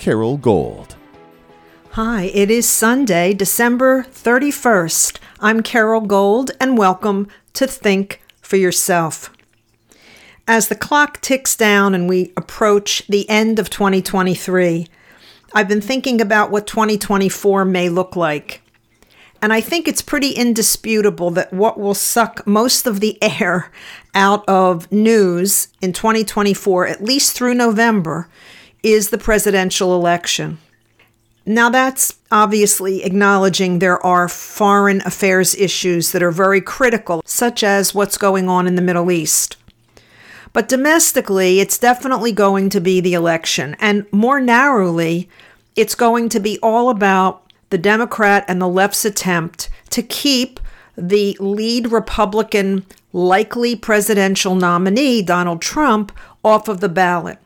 Carole Gold. Hi, it is Sunday, December 31st. I'm Carole Gold, and welcome to Think for Yourself. As the clock ticks down and we approach the end of 2023, I've been thinking about what 2024 may look like. And I think it's pretty indisputable that what will suck most of the air out of news in 2024, at least through November, is the presidential election. Now, that's obviously acknowledging there are foreign affairs issues that are very critical, such as what's going on in the Middle East. But domestically, it's definitely going to be the election. And more narrowly, it's going to be all about the Democrat and the left's attempt to keep the lead Republican likely presidential nominee, Donald Trump, off of the ballot.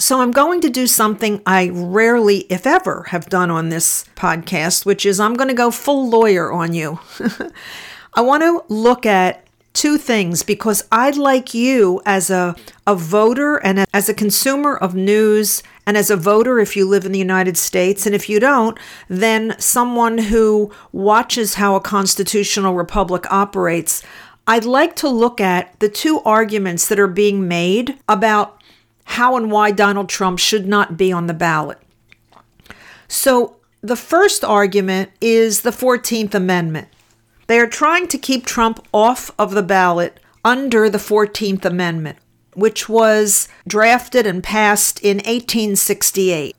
So I'm going to do something I rarely, if ever, have done on this podcast, which is I'm going to go full lawyer on you. I want to look at two things because I'd like you as a, a voter and as a consumer of news and as a voter if you live in the United States and if you don't then someone who watches how a constitutional republic operates I'd like to look at the two arguments that are being made about how and why Donald Trump should not be on the ballot. So the first argument is the 14th Amendment. They are trying to keep Trump off of the ballot under the 14th Amendment, which was drafted and passed in 1868,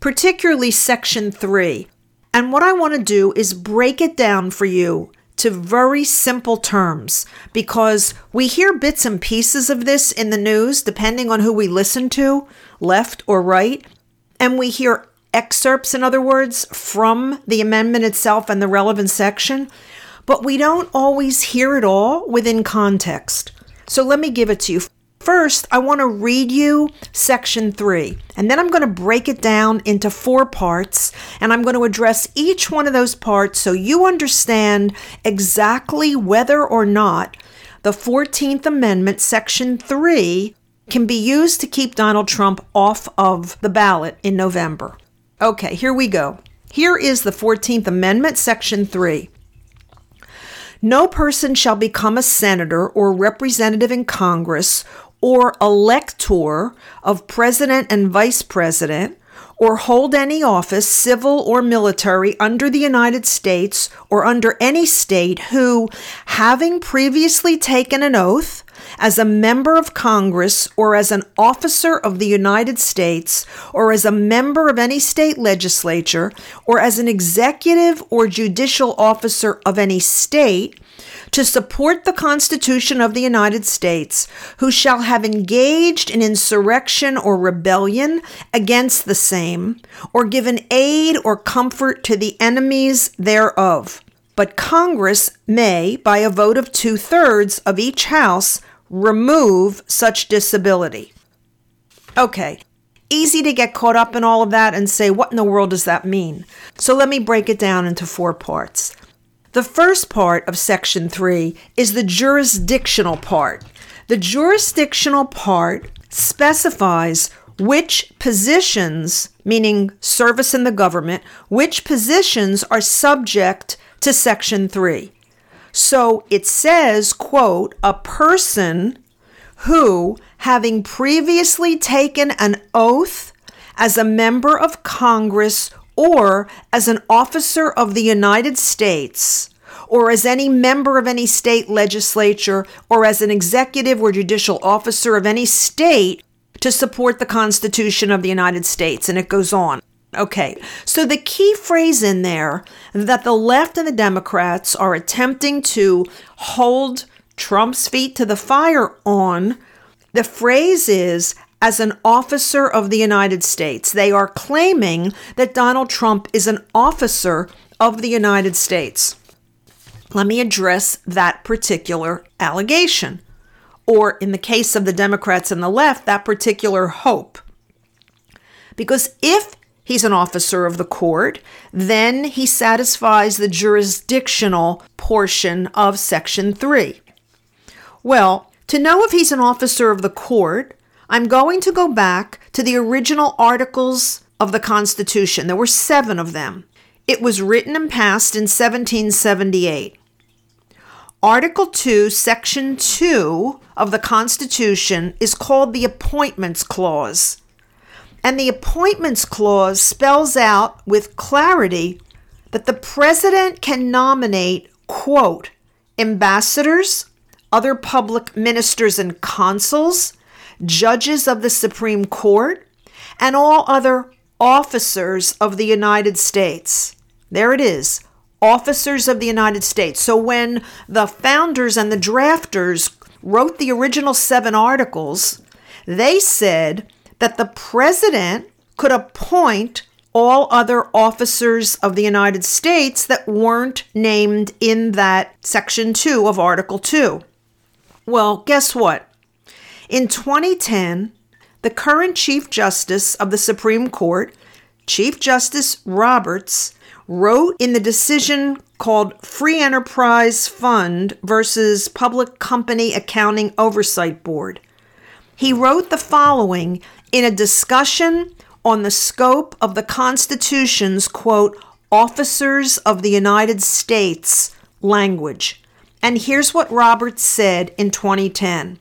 particularly Section 3. And what I want to do is break it down for you to very simple terms because we hear bits and pieces of this in the news, depending on who we listen to, left or right. And we hear excerpts, in other words, from the amendment itself and the relevant section but we don't always hear it all within context. So let me give it to you. First, I want to read you section three, and then I'm going to break it down into four parts, and I'm going to address each one of those parts so you understand exactly whether or not the 14th Amendment, section three, can be used to keep Donald Trump off of the ballot in November. Okay, here we go. Here is the 14th Amendment, section three. No person shall become a senator or representative in Congress or elector of president and vice president or hold any office, civil or military, under the United States or under any state who, having previously taken an oath, as a member of Congress or as an officer of the United States or as a member of any state legislature or as an executive or judicial officer of any state to support the Constitution of the United States, who shall have engaged in insurrection or rebellion against the same, or given aid or comfort to the enemies thereof. But Congress may, by a vote of two thirds of each House, remove such disability. Okay, easy to get caught up in all of that and say, what in the world does that mean? So let me break it down into four parts. The first part of Section 3 is the jurisdictional part. The jurisdictional part specifies which positions, meaning service in the government, which positions are subject to Section 3. So it says, quote, a person who, having previously taken an oath as a member of Congress or as an officer of the United States, or as any member of any state legislature, or as an executive or judicial officer of any state to support the Constitution of the United States. And it goes on. Okay, so the key phrase in there that the left and the Democrats are attempting to hold Trump's feet to the fire on, the phrase is as an officer of the United States. They are claiming that Donald Trump is an officer of the United States. Let me address that particular allegation, or in the case of the Democrats and the left, that particular hope. Because if he's an officer of the court, then he satisfies the jurisdictional portion of Section 3. Well, to know if he's an officer of the court, I'm going to go back to the original articles of the Constitution. There were seven of them. It was written and passed in 1778. Article 2, Section 2 of the Constitution is called the Appointments Clause. And the Appointments Clause spells out with clarity that the President can nominate, quote, ambassadors, other public ministers and consuls, judges of the Supreme Court, and all other officers of the United States. There it is officers of the United States. So when the founders and the drafters wrote the original seven articles, they said that the president could appoint all other officers of the United States that weren't named in that section 2 of Article 2. Well, guess what? In 2010, the current Chief Justice of the Supreme Court, Chief Justice Roberts, wrote in the decision called Free Enterprise Fund versus Public Company Accounting Oversight Board. He wrote the following in a discussion on the scope of the Constitution's quote, officers of the United States language. And here's what Roberts said in 2010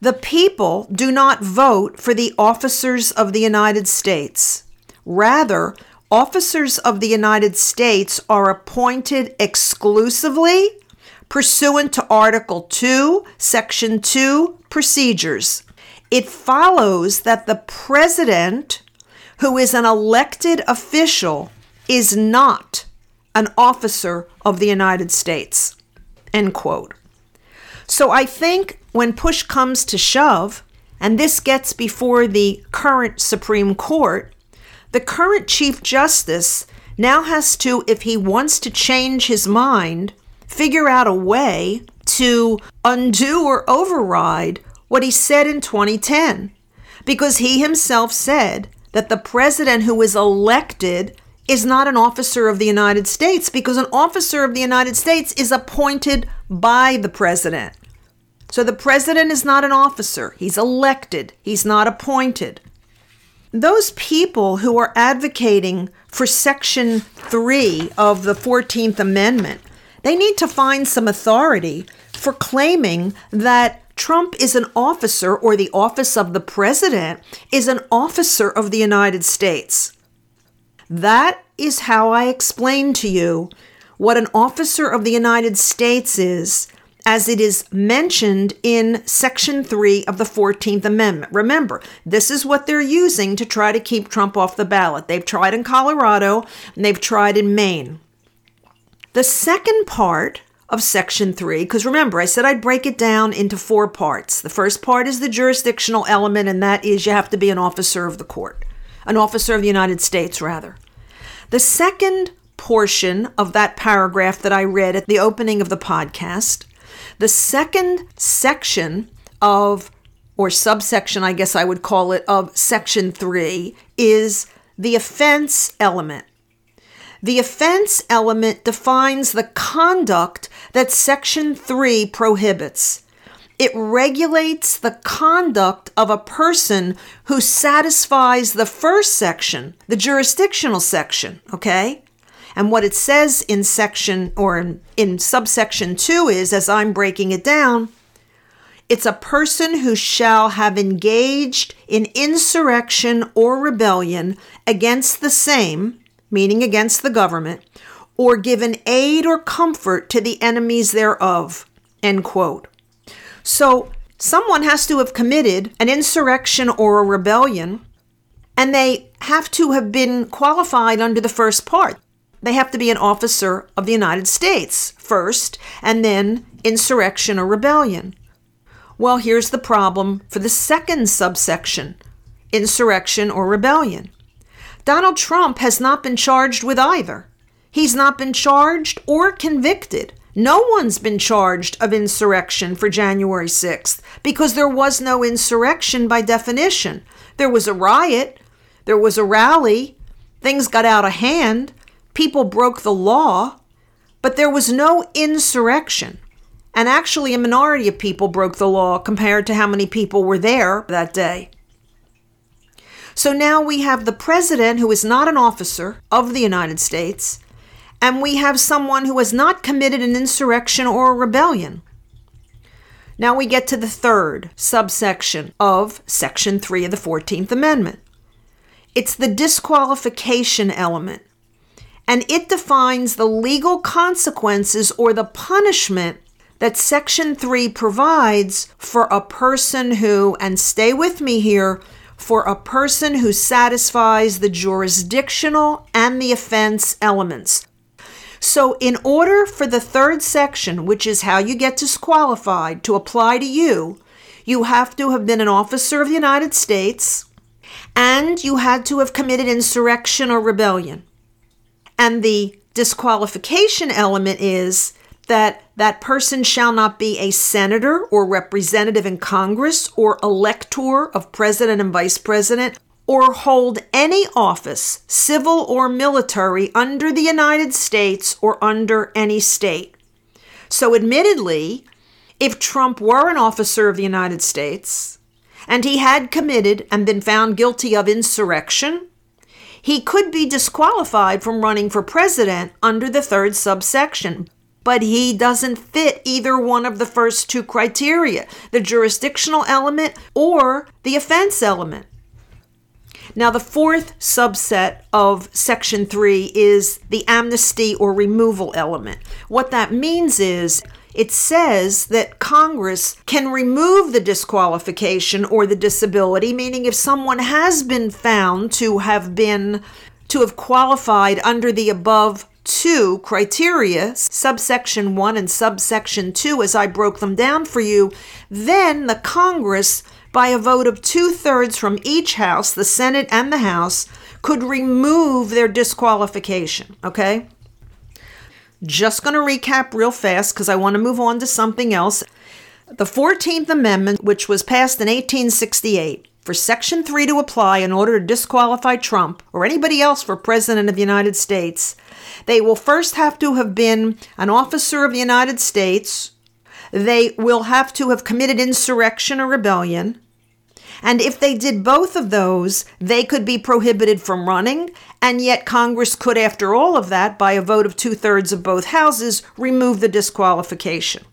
The people do not vote for the officers of the United States. Rather, officers of the United States are appointed exclusively pursuant to Article 2, Section 2 procedures. It follows that the president, who is an elected official, is not an officer of the United States. End quote. So I think when push comes to shove, and this gets before the current Supreme Court, the current Chief Justice now has to, if he wants to change his mind, figure out a way to undo or override what he said in 2010. Because he himself said that the president who is elected is not an officer of the United States because an officer of the United States is appointed by the president. So the president is not an officer, he's elected, he's not appointed those people who are advocating for Section 3 of the 14th Amendment, they need to find some authority for claiming that Trump is an officer or the office of the president is an officer of the United States. That is how I explain to you what an officer of the United States is as it is mentioned in Section 3 of the 14th Amendment. Remember, this is what they're using to try to keep Trump off the ballot. They've tried in Colorado and they've tried in Maine. The second part of Section 3, because remember, I said I'd break it down into four parts. The first part is the jurisdictional element, and that is you have to be an officer of the court, an officer of the United States, rather. The second portion of that paragraph that I read at the opening of the podcast the second section of, or subsection, I guess I would call it, of section three is the offense element. The offense element defines the conduct that section three prohibits. It regulates the conduct of a person who satisfies the first section, the jurisdictional section, okay? And what it says in section or in, in subsection 2 is, as I'm breaking it down, it's a person who shall have engaged in insurrection or rebellion against the same, meaning against the government, or given aid or comfort to the enemies thereof. End quote. So someone has to have committed an insurrection or a rebellion, and they have to have been qualified under the first part they have to be an officer of the United States first, and then insurrection or rebellion. Well, here's the problem for the second subsection insurrection or rebellion. Donald Trump has not been charged with either. He's not been charged or convicted. No one's been charged of insurrection for January 6th because there was no insurrection by definition. There was a riot, there was a rally, things got out of hand, people broke the law, but there was no insurrection. And actually, a minority of people broke the law compared to how many people were there that day. So now we have the president who is not an officer of the United States, and we have someone who has not committed an insurrection or a rebellion. Now we get to the third subsection of Section 3 of the 14th Amendment. It's the disqualification element, and it defines the legal consequences or the punishment that Section 3 provides for a person who, and stay with me here, for a person who satisfies the jurisdictional and the offense elements. So, in order for the third section, which is how you get disqualified, to apply to you, you have to have been an officer of the United States and you had to have committed insurrection or rebellion. And the disqualification element is that that person shall not be a senator or representative in Congress or elector of president and vice president or hold any office, civil or military, under the United States or under any state. So, admittedly, if Trump were an officer of the United States and he had committed and been found guilty of insurrection, he could be disqualified from running for president under the third subsection. But he doesn't fit either one of the first two criteria the jurisdictional element or the offense element. Now, the fourth subset of Section 3 is the amnesty or removal element. What that means is it says that Congress can remove the disqualification or the disability, meaning if someone has been found to have been to have qualified under the above two criteria, subsection 1 and subsection 2 as I broke them down for you, then the Congress by a vote of two thirds from each house, the Senate and the House, could remove their disqualification. Okay? Just going to recap real fast because I want to move on to something else. The 14th Amendment, which was passed in 1868, for Section 3 to apply in order to disqualify Trump or anybody else for President of the United States, they will first have to have been an officer of the United States they will have to have committed insurrection or rebellion. And if they did both of those, they could be prohibited from running, and yet Congress could, after all of that, by a vote of two thirds of both houses, remove the disqualification.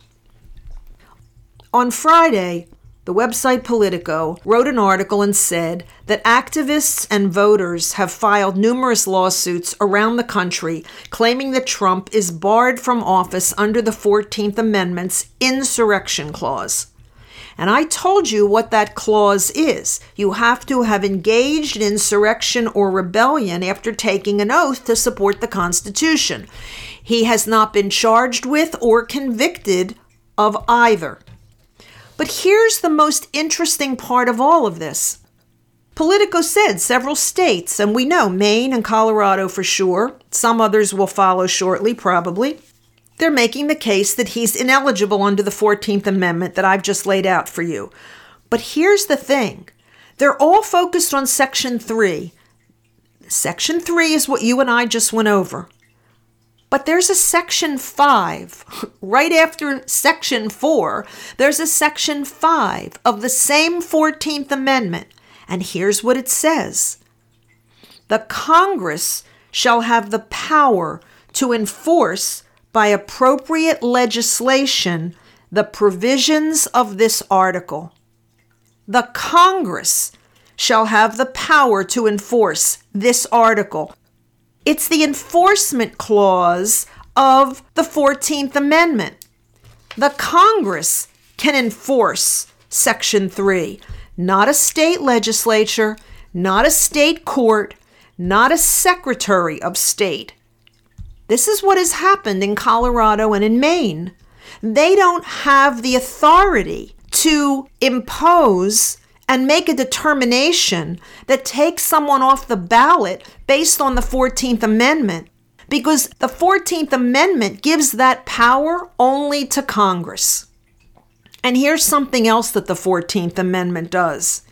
On Friday, the website Politico wrote an article and said that activists and voters have filed numerous lawsuits around the country claiming that Trump is barred from office under the 14th Amendment's insurrection clause. And I told you what that clause is. You have to have engaged in insurrection or rebellion after taking an oath to support the Constitution. He has not been charged with or convicted of either. But here's the most interesting part of all of this. Politico said several states, and we know Maine and Colorado for sure, some others will follow shortly, probably. They're making the case that he's ineligible under the 14th Amendment that I've just laid out for you. But here's the thing they're all focused on Section 3. Section 3 is what you and I just went over. But there's a section 5 right after section 4. There's a section 5 of the same 14th Amendment. And here's what it says The Congress shall have the power to enforce by appropriate legislation the provisions of this article. The Congress shall have the power to enforce this article. It's the enforcement clause of the 14th Amendment. The Congress can enforce Section 3, not a state legislature, not a state court, not a secretary of state. This is what has happened in Colorado and in Maine. They don't have the authority to impose and make a determination that takes someone off the ballot based on the 14th Amendment because the 14th Amendment gives that power only to Congress. And here's something else that the 14th Amendment does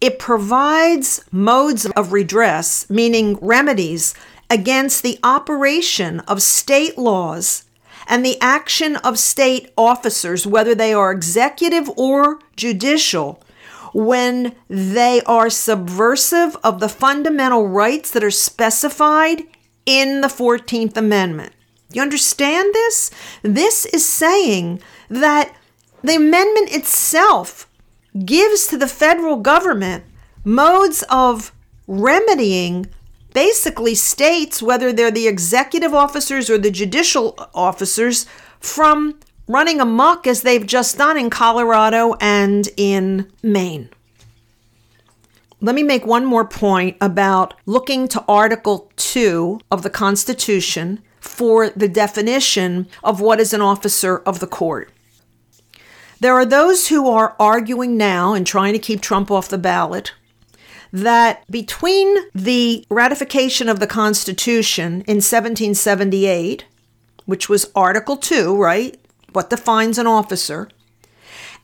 it provides modes of redress, meaning remedies, against the operation of state laws and the action of state officers, whether they are executive or judicial, when they are subversive of the fundamental rights that are specified in the 14th Amendment. You understand this? This is saying that the amendment itself gives to the federal government modes of remedying basically states, whether they're the executive officers or the judicial officers, from running amok as they've just done in Colorado and in Maine. Let me make one more point about looking to Article 2 of the Constitution for the definition of what is an officer of the court. There are those who are arguing now and trying to keep Trump off the ballot that between the ratification of the Constitution in 1778, which was Article 2, right? What defines an officer,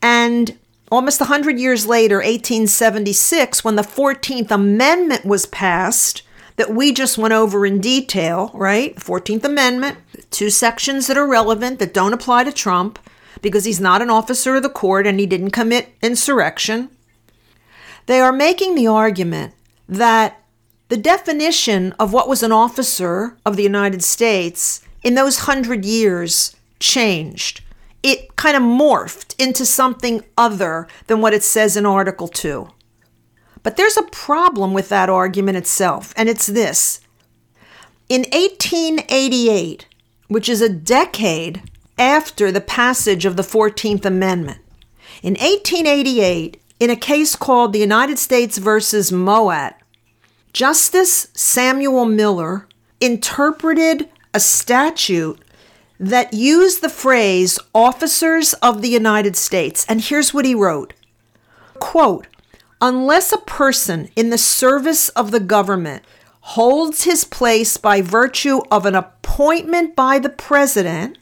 and almost 100 years later, 1876, when the 14th Amendment was passed, that we just went over in detail, right? 14th Amendment, two sections that are relevant that don't apply to Trump because he's not an officer of the court and he didn't commit insurrection. They are making the argument that the definition of what was an officer of the United States in those hundred years changed. It kind of morphed into something other than what it says in Article 2. But there's a problem with that argument itself, and it's this. In 1888, which is a decade after the passage of the 14th Amendment. In 1888, in a case called the United States versus Mouat, Justice Samuel Miller interpreted a statute that used the phrase officers of the United States. And here's what he wrote quote, unless a person in the service of the government holds his place by virtue of an appointment by the president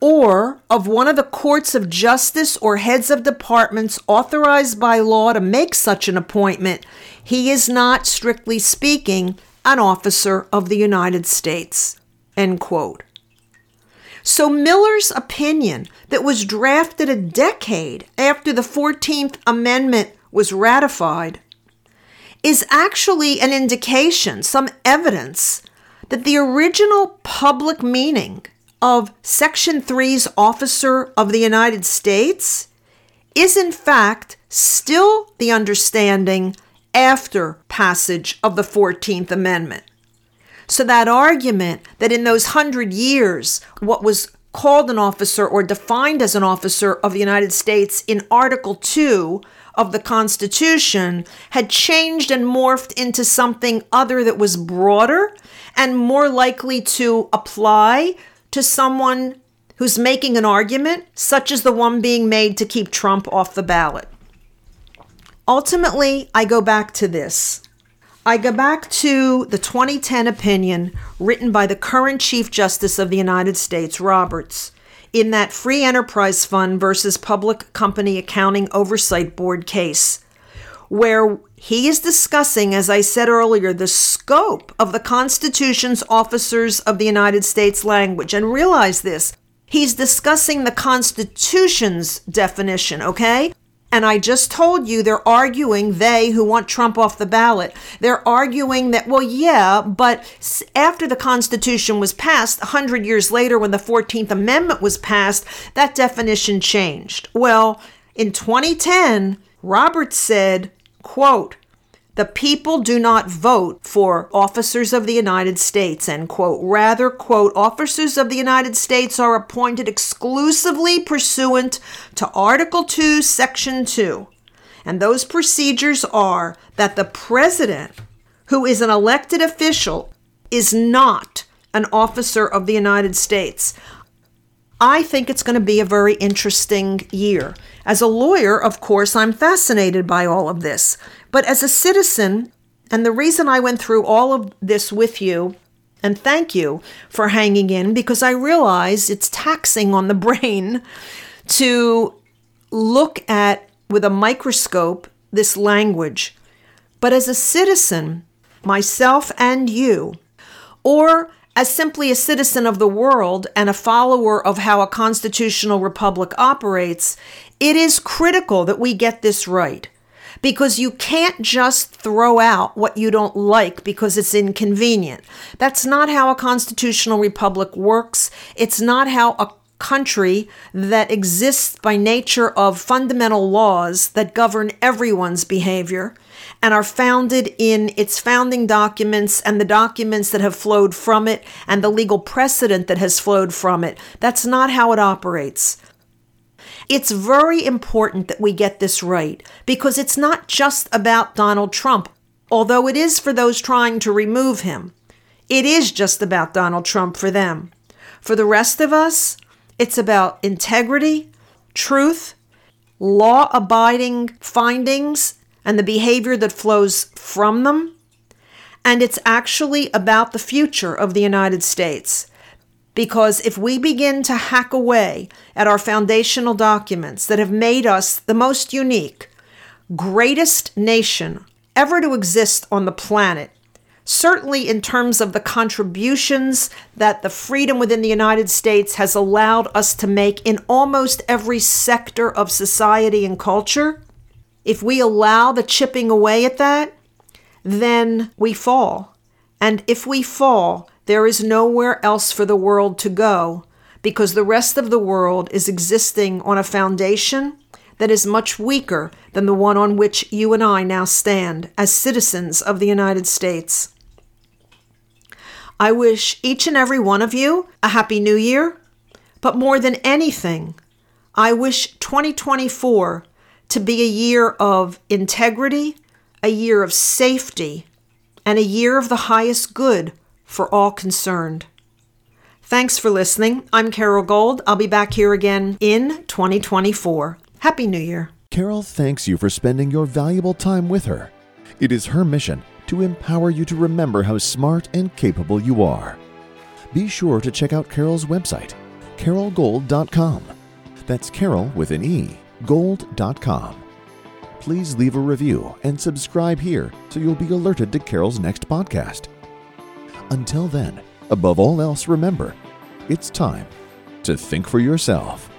or of one of the courts of justice or heads of departments authorized by law to make such an appointment, he is not, strictly speaking, an officer of the United States. End quote. So Miller's opinion that was drafted a decade after the 14th Amendment was ratified is actually an indication, some evidence, that the original public meaning of Section 3's Officer of the United States is, in fact, still the understanding after passage of the 14th Amendment. So, that argument that in those hundred years, what was called an officer or defined as an officer of the United States in Article 2 of the Constitution had changed and morphed into something other that was broader and more likely to apply to someone who's making an argument, such as the one being made to keep Trump off the ballot. Ultimately, I go back to this. I go back to the 2010 opinion written by the current Chief Justice of the United States, Roberts, in that Free Enterprise Fund versus Public Company Accounting Oversight Board case, where he is discussing, as I said earlier, the scope of the Constitution's officers of the United States language. And realize this he's discussing the Constitution's definition, okay? And I just told you they're arguing, they who want Trump off the ballot, they're arguing that, well, yeah, but after the Constitution was passed, 100 years later, when the 14th Amendment was passed, that definition changed. Well, in 2010, Roberts said, quote, the people do not vote for officers of the United States, end quote. Rather, quote, officers of the United States are appointed exclusively pursuant to Article 2, Section 2. And those procedures are that the president, who is an elected official, is not an officer of the United States I think it's going to be a very interesting year. As a lawyer, of course, I'm fascinated by all of this. But as a citizen, and the reason I went through all of this with you, and thank you for hanging in, because I realize it's taxing on the brain to look at with a microscope this language. But as a citizen, myself and you, or as simply a citizen of the world and a follower of how a constitutional republic operates, it is critical that we get this right. Because you can't just throw out what you don't like because it's inconvenient. That's not how a constitutional republic works. It's not how a country that exists by nature of fundamental laws that govern everyone's behavior and are founded in its founding documents and the documents that have flowed from it and the legal precedent that has flowed from it. That's not how it operates. It's very important that we get this right because it's not just about Donald Trump, although it is for those trying to remove him. It is just about Donald Trump for them. For the rest of us, it's about integrity, truth, law abiding findings, and the behavior that flows from them. And it's actually about the future of the United States. Because if we begin to hack away at our foundational documents that have made us the most unique, greatest nation ever to exist on the planet, certainly in terms of the contributions that the freedom within the United States has allowed us to make in almost every sector of society and culture, if we allow the chipping away at that, then we fall. And if we fall, there is nowhere else for the world to go because the rest of the world is existing on a foundation that is much weaker than the one on which you and I now stand as citizens of the United States. I wish each and every one of you a Happy New Year, but more than anything, I wish 2024 to be a year of integrity, a year of safety, and a year of the highest good for all concerned. Thanks for listening. I'm Carole Gold. I'll be back here again in 2024. Happy New Year. Carole thanks you for spending your valuable time with her. It is her mission to empower you to remember how smart and capable you are. Be sure to check out Carole's website, carolegold.com. That's Carol with an E gold.com. Please leave a review and subscribe here so you'll be alerted to Carole's next podcast. Until then, above all else, remember it's time to think for yourself.